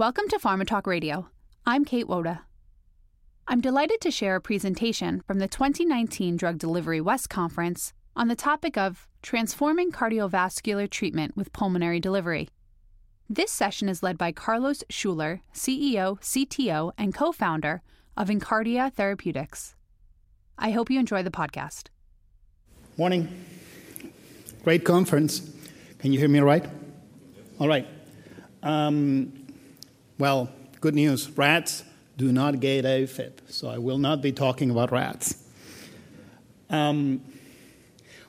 Welcome to PharmaTalk Radio. I'm Kate Woda. I'm delighted to share a presentation from the 2019 Drug Delivery West Conference on the topic of transforming cardiovascular treatment with pulmonary delivery. This session is led by Carlos Schuler, CEO, CTO, and co founder of InCarda Therapeutics. I hope you enjoy the podcast. Morning. Great conference. Can you hear me all right? All right. Um, well, good news rats do not get AFib, so I will not be talking about rats. Um,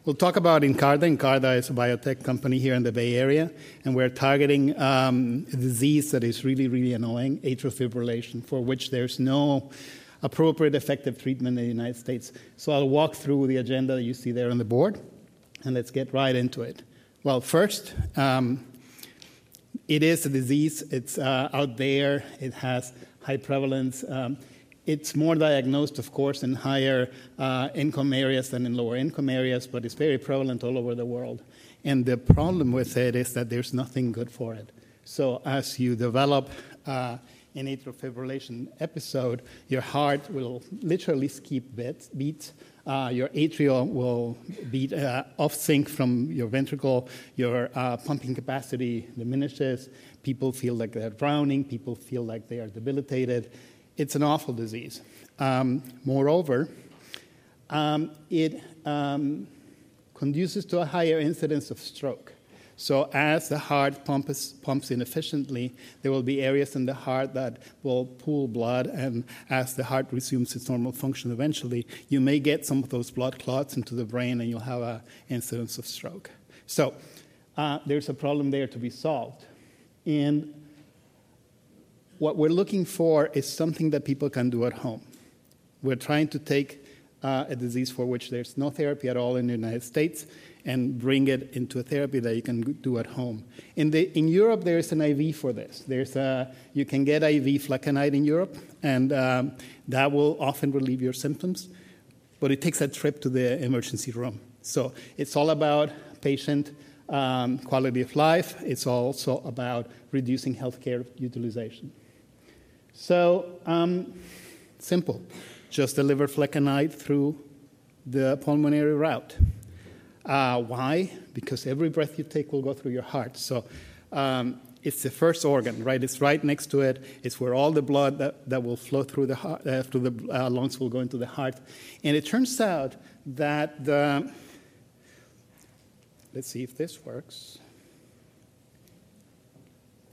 we'll talk about InCarda. InCarda is a biotech company here in the Bay Area, and we're targeting um, a disease that is really, really annoying atrial fibrillation, for which there's no appropriate effective treatment in the United States. So I'll walk through the agenda that you see there on the board, and let's get right into it. Well, first, um, it is a disease. It's uh, out there. It has high prevalence. Um, it's more diagnosed, of course, in higher uh, income areas than in lower income areas, but it's very prevalent all over the world. And the problem with it is that there's nothing good for it. So as you develop uh, an atrial fibrillation episode, your heart will literally skip beats, beats uh, your atrial will be uh, off sync from your ventricle, your uh, pumping capacity diminishes, people feel like they're drowning, people feel like they are debilitated. It's an awful disease. Um, moreover, um, it um, conduces to a higher incidence of stroke. So, as the heart pumps, pumps inefficiently, there will be areas in the heart that will pool blood, and as the heart resumes its normal function eventually, you may get some of those blood clots into the brain and you'll have an incidence of stroke. So, uh, there's a problem there to be solved. And what we're looking for is something that people can do at home. We're trying to take uh, a disease for which there's no therapy at all in the United States and bring it into a therapy that you can do at home. In, the, in Europe, there's an IV for this. There's a, you can get IV flecainide in Europe, and um, that will often relieve your symptoms, but it takes a trip to the emergency room. So it's all about patient um, quality of life. It's also about reducing healthcare utilization. So um, simple. Just deliver flecainide through the pulmonary route. Uh, why? Because every breath you take will go through your heart. So um, it's the first organ, right? It's right next to it. It's where all the blood that, that will flow through the, heart, uh, the uh, lungs will go into the heart. And it turns out that the, let's see if this works.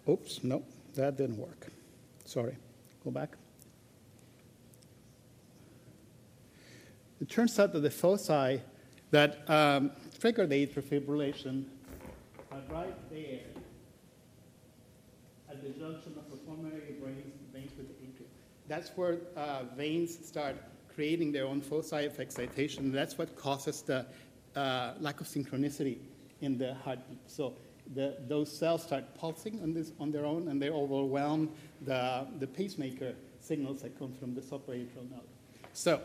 Oops, no, that didn't work. Sorry, go back. It turns out that the foci that um, trigger the atrial fibrillation are right there at the junction of the pulmonary veins, veins with the atrium. That's where uh, veins start creating their own foci of excitation. That's what causes the uh, lack of synchronicity in the heartbeat. So the, those cells start pulsing on, this, on their own, and they overwhelm the, the pacemaker signals that come from the supraatrial node. So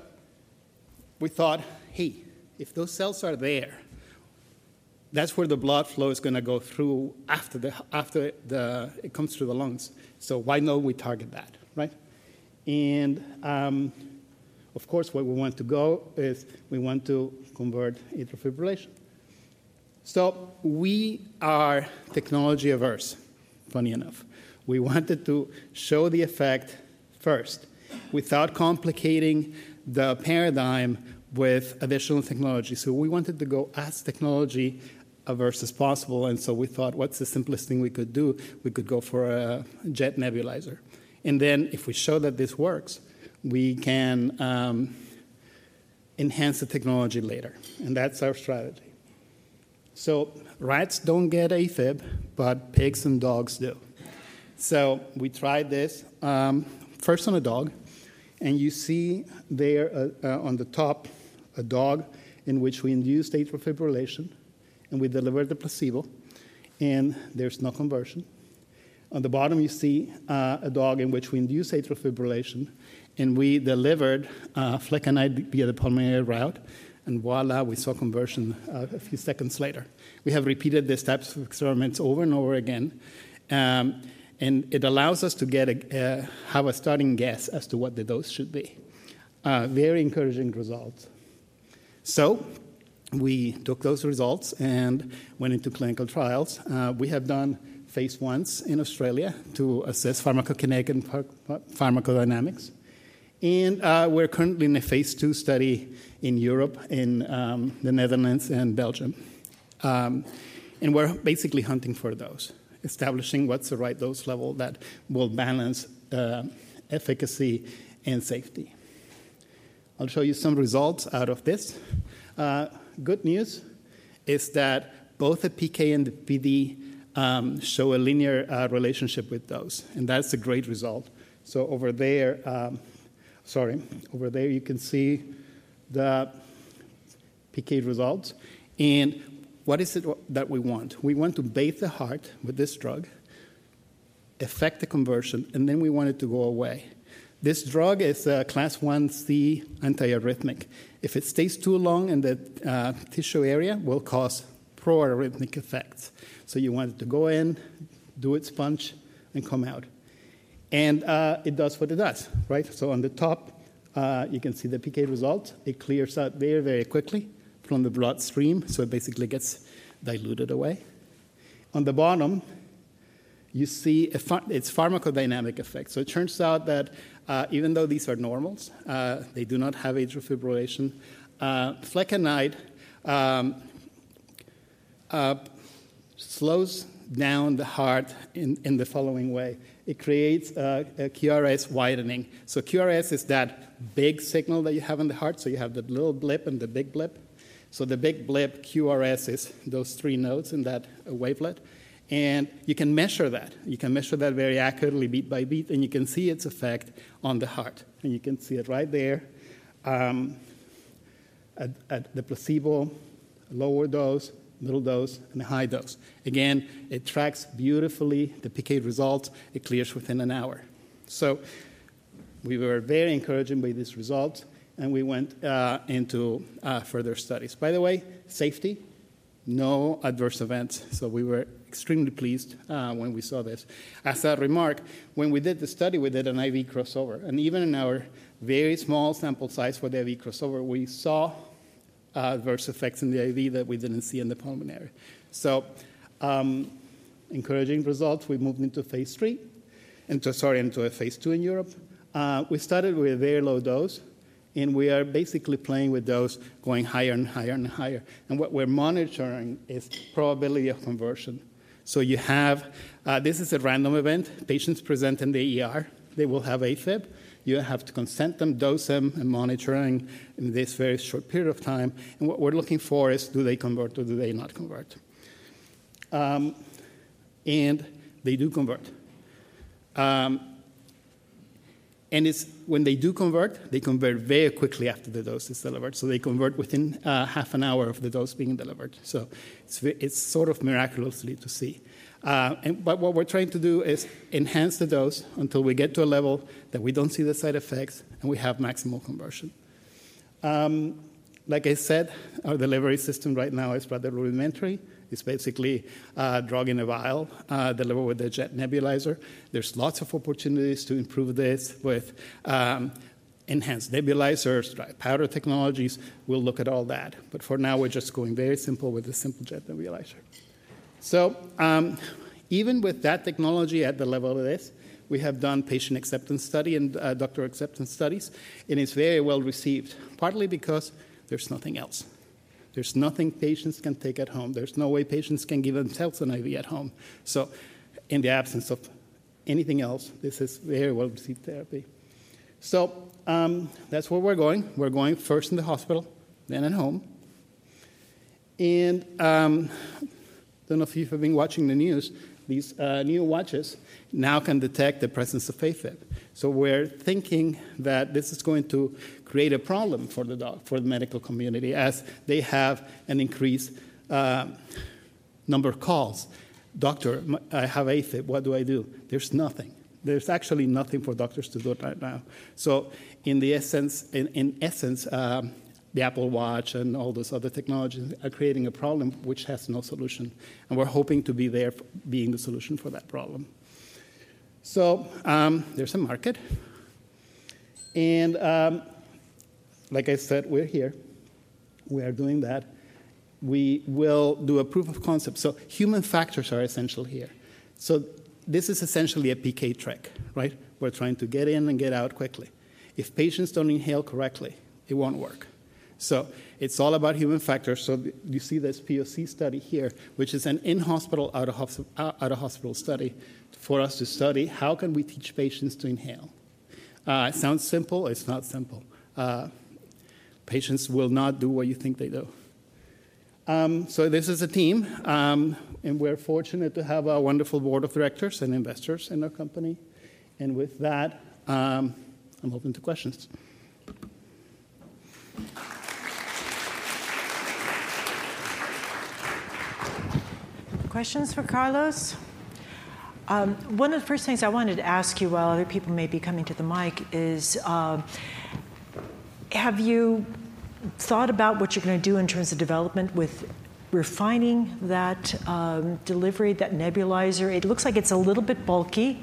we thought, hey, if those cells are there, that's where the blood flow is going to go through after, the, after the, it comes through the lungs. So why not we target that, right? And um, of course, where we want to go is we want to convert atrial fibrillation. So we are technology averse, funny enough. We wanted to show the effect first without complicating the paradigm with additional technology. So we wanted to go as technology averse as possible, and so we thought, what's the simplest thing we could do? We could go for a jet nebulizer. And then, if we show that this works, we can um, enhance the technology later. And that's our strategy. So, rats don't get AFib, but pigs and dogs do. So, we tried this um, first on a dog, and you see there uh, uh, on the top a dog in which we induced atrial fibrillation and we delivered the placebo, and there's no conversion. On the bottom, you see uh, a dog in which we induced atrial fibrillation and we delivered uh, flecainide via the pulmonary route, and voila, we saw conversion uh, a few seconds later. We have repeated these types of experiments over and over again. Um, and it allows us to get a, uh, have a starting guess as to what the dose should be. Uh, very encouraging results. So we took those results and went into clinical trials. Uh, we have done phase ones in Australia to assess pharmacokinetic and pharmacodynamics. And uh, we're currently in a phase two study in Europe, in um, the Netherlands and Belgium. Um, and we're basically hunting for those, establishing what's the right dose level that will balance uh, efficacy and safety. I'll show you some results out of this. Uh, good news is that both the PK and the PD um, show a linear uh, relationship with those, and that's a great result. So over there, um, sorry, over there you can see the PK results. And what is it that we want? We want to bathe the heart with this drug, affect the conversion, and then we want it to go away. This drug is a class 1C antiarrhythmic. If it stays too long in the uh, tissue area, will cause proarrhythmic effects. So you want it to go in, do its punch, and come out. And uh, it does what it does, right? So on the top, uh, you can see the PK result. It clears out very, very quickly from the bloodstream, so it basically gets diluted away. On the bottom, you see ph- its pharmacodynamic effect. So it turns out that uh, even though these are normals, uh, they do not have atrial fibrillation. Uh, flecainide um, uh, slows down the heart in, in the following way it creates a, a, QRS widening. So QRS is that big signal that you have in the heart. So you have the little blip and the big blip. So the big blip, QRS, is those three nodes in that wavelet. And you can measure that. You can measure that very accurately, beat by beat, and you can see its effect on the heart. And you can see it right there um, at, at the placebo, lower dose, middle dose, and high dose. Again, it tracks beautifully the PK results. It clears within an hour. So we were very encouraged by these results, and we went uh, into uh, further studies. By the way, safety, no adverse events. So we were extremely pleased uh, when we saw this. As a remark, when we did the study, we did an IV crossover. And even in our very small sample size for the IV crossover, we saw adverse effects in the IV that we didn't see in the pulmonary. So, um, encouraging results. We moved into phase three, into sorry, into a phase two in Europe. Uh, we started with a very low dose, and we are basically playing with those going higher and higher and higher. And what we're monitoring is probability of conversion. So you have uh, this is a random event. Patients present in the ER. They will have AFib you have to consent them, dose them, and monitoring in this very short period of time. And what we're looking for is do they convert or do they not convert? Um, and they do convert. Um, and it's when they do convert, they convert very quickly after the dose is delivered. So they convert within uh, half an hour of the dose being delivered. So it's, it's sort of miraculously to see. Uh, and, but what we're trying to do is enhance the dose until we get to a level that we don't see the side effects and we have maximal conversion. Um, like I said, our delivery system right now is rather rudimentary. It's basically a drug in a vial uh, delivered with a jet nebulizer. There's lots of opportunities to improve this with um, enhanced nebulizers, dry powder technologies. We'll look at all that. But for now, we're just going very simple with a simple jet nebulizer. So um, even with that technology at the level of this, we have done patient acceptance study and uh, doctor acceptance studies, and it's very well received, partly because there's nothing else. There's nothing patients can take at home. There's no way patients can give themselves an IV at home. So, in the absence of anything else, this is very well received therapy. So, um, that's where we're going. We're going first in the hospital, then at home. And um, don't know if you've been watching the news. These uh, new watches now can detect the presence of AFib. So we're thinking that this is going to create a problem for the for the medical community as they have an increased uh, number of calls. Doctor, I have AFib. What do I do? There's nothing. There's actually nothing for doctors to do right now. So, in the essence, in, in essence, um, the Apple Watch and all those other technologies are creating a problem which has no solution. And we're hoping to be there being the solution for that problem. So um, there's a market. And um, like I said, we're here. We are doing that. We will do a proof of concept. So human factors are essential here. So this is essentially a PK trick, right? We're trying to get in and get out quickly. If patients don't inhale correctly, it won't work. So it's all about human factors. So you see this POC study here, which is an in-hospital, out-of-hospital study for us to study how can we teach patients to inhale. Uh, it sounds simple. It's not simple. Uh, patients will not do what you think they do. Um, so this is a team, um, and we're fortunate to have a wonderful board of directors and investors in our company. And with that, um, I'm open to questions. Questions for Carlos? Um, one of the first things I wanted to ask you while other people may be coming to the mic is uh, have you thought about what you're going to do in terms of development with refining that um, delivery, that nebulizer? It looks like it's a little bit bulky.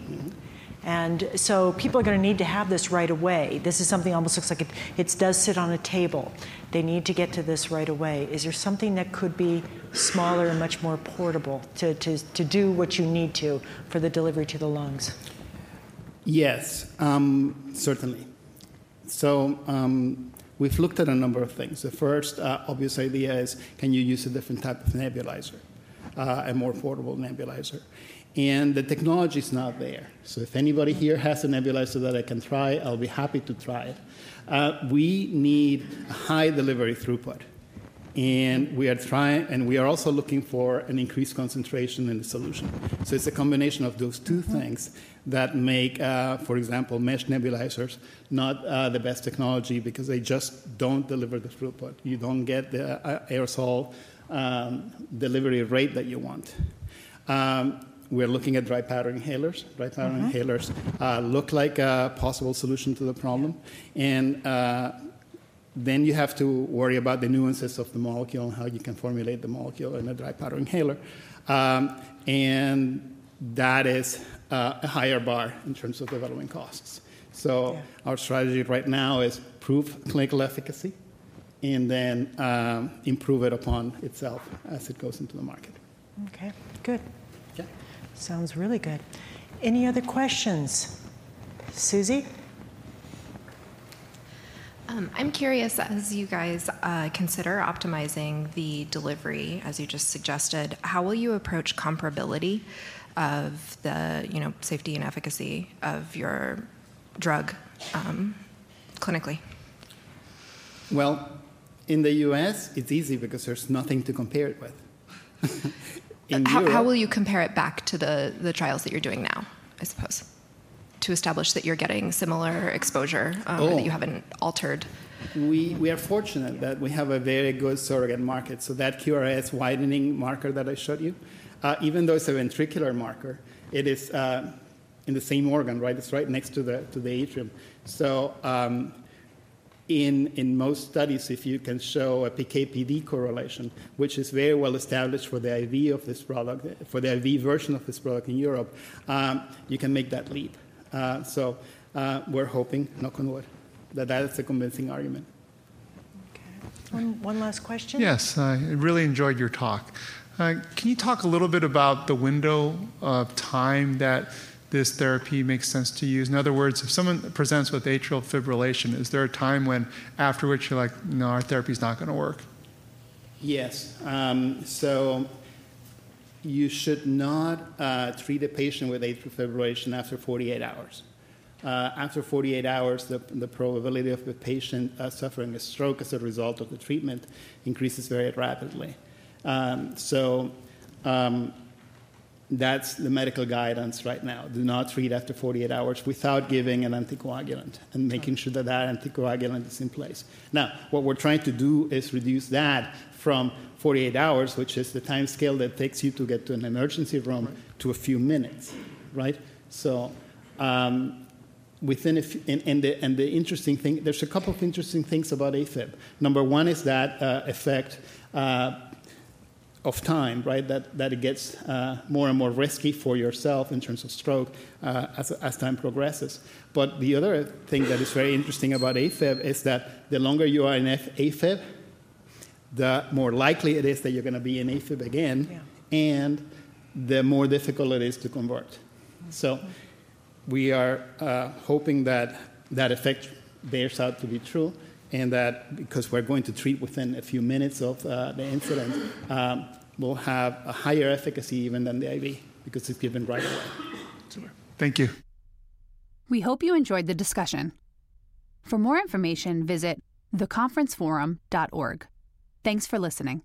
And so people are going to need to have this right away. This is something almost looks like it, it does sit on a table. They need to get to this right away. Is there something that could be smaller and much more portable to, to, to do what you need to for the delivery to the lungs? Yes, um, certainly. So um, we've looked at a number of things. The first uh, obvious idea is can you use a different type of nebulizer, uh, a more portable nebulizer? And the technology is not there. So if anybody here has a nebulizer that I can try, I'll be happy to try it. Uh, we need a high delivery throughput. And we are trying, and we are also looking for an increased concentration in the solution. So it's a combination of those two things that make, uh, for example, mesh nebulizers not uh, the best technology because they just don't deliver the throughput. You don't get the uh, aerosol um, delivery rate that you want. Um, we're looking at dry powder inhalers. Dry powder mm-hmm. inhalers uh, look like a possible solution to the problem. And uh, then you have to worry about the nuances of the molecule and how you can formulate the molecule in a dry powder inhaler. Um, and that is uh, a higher bar in terms of development costs. So yeah. our strategy right now is prove clinical efficacy and then um, improve it upon itself as it goes into the market. Okay, good. Sounds really good. Any other questions? Susie? Um, I'm curious, as you guys uh, consider optimizing the delivery, as you just suggested, how will you approach comparability of the, you know, safety and efficacy of your drug um, clinically? Well, in the U.S., it's easy because there's nothing to compare it with. how, Europe, how will you compare it back to the, the trials that you're doing now, I suppose, to establish that you're getting similar exposure, um, oh. that you haven't altered? We, we are fortunate that we have a very good surrogate marker. So that QRS widening marker that I showed you, uh, even though it's a ventricular marker, it is uh, in the same organ, right? It's right next to the, to the atrium. So um, in, in most studies, if you can show a PK/PD correlation, which is very well established for the IV of this product, for the IV version of this product in Europe, um, you can make that leap. Uh, so uh, we're hoping, knock on wood, that that is a convincing argument. Okay. One, one last question? Yes, I really enjoyed your talk. Uh, can you talk a little bit about the window of time that this therapy makes sense to use? In other words, if someone presents with atrial fibrillation, is there a time when after which you're like, no, our therapy is not going to work? Yes. Um, so you should not uh, treat a patient with atrial fibrillation after 48 hours. Uh, after 48 hours, the, the, probability of the patient uh, suffering a stroke as a result of the treatment increases very rapidly. Um, so um, that's the medical guidance right now. Do not treat after 48 hours without giving an anticoagulant and making sure that that anticoagulant is in place. Now, what we're trying to do is reduce that from 48 hours, which is the time scale that takes you to get to an emergency room, right. to a few minutes, right? So, um, within a and, and, the, and the interesting thing, there's a couple of interesting things about AFib. Number one is that uh, effect. Uh, of time, right, that, that it gets uh, more and more risky for yourself in terms of stroke uh, as, as time progresses. But the other thing that is very interesting about AFib is that the longer you are in F- AFib, the more likely it is that you're going to be in AFib again, yeah. and the more difficult it is to convert. So we are uh, hoping that that effect bears out to be true and that because we're going to treat within a few minutes of uh, the incident, um, we'll have a higher efficacy even than the IV because it's given right away. Super. Thank you. We hope you enjoyed the discussion. For more information, visit theconferenceforum.org. Thanks for listening.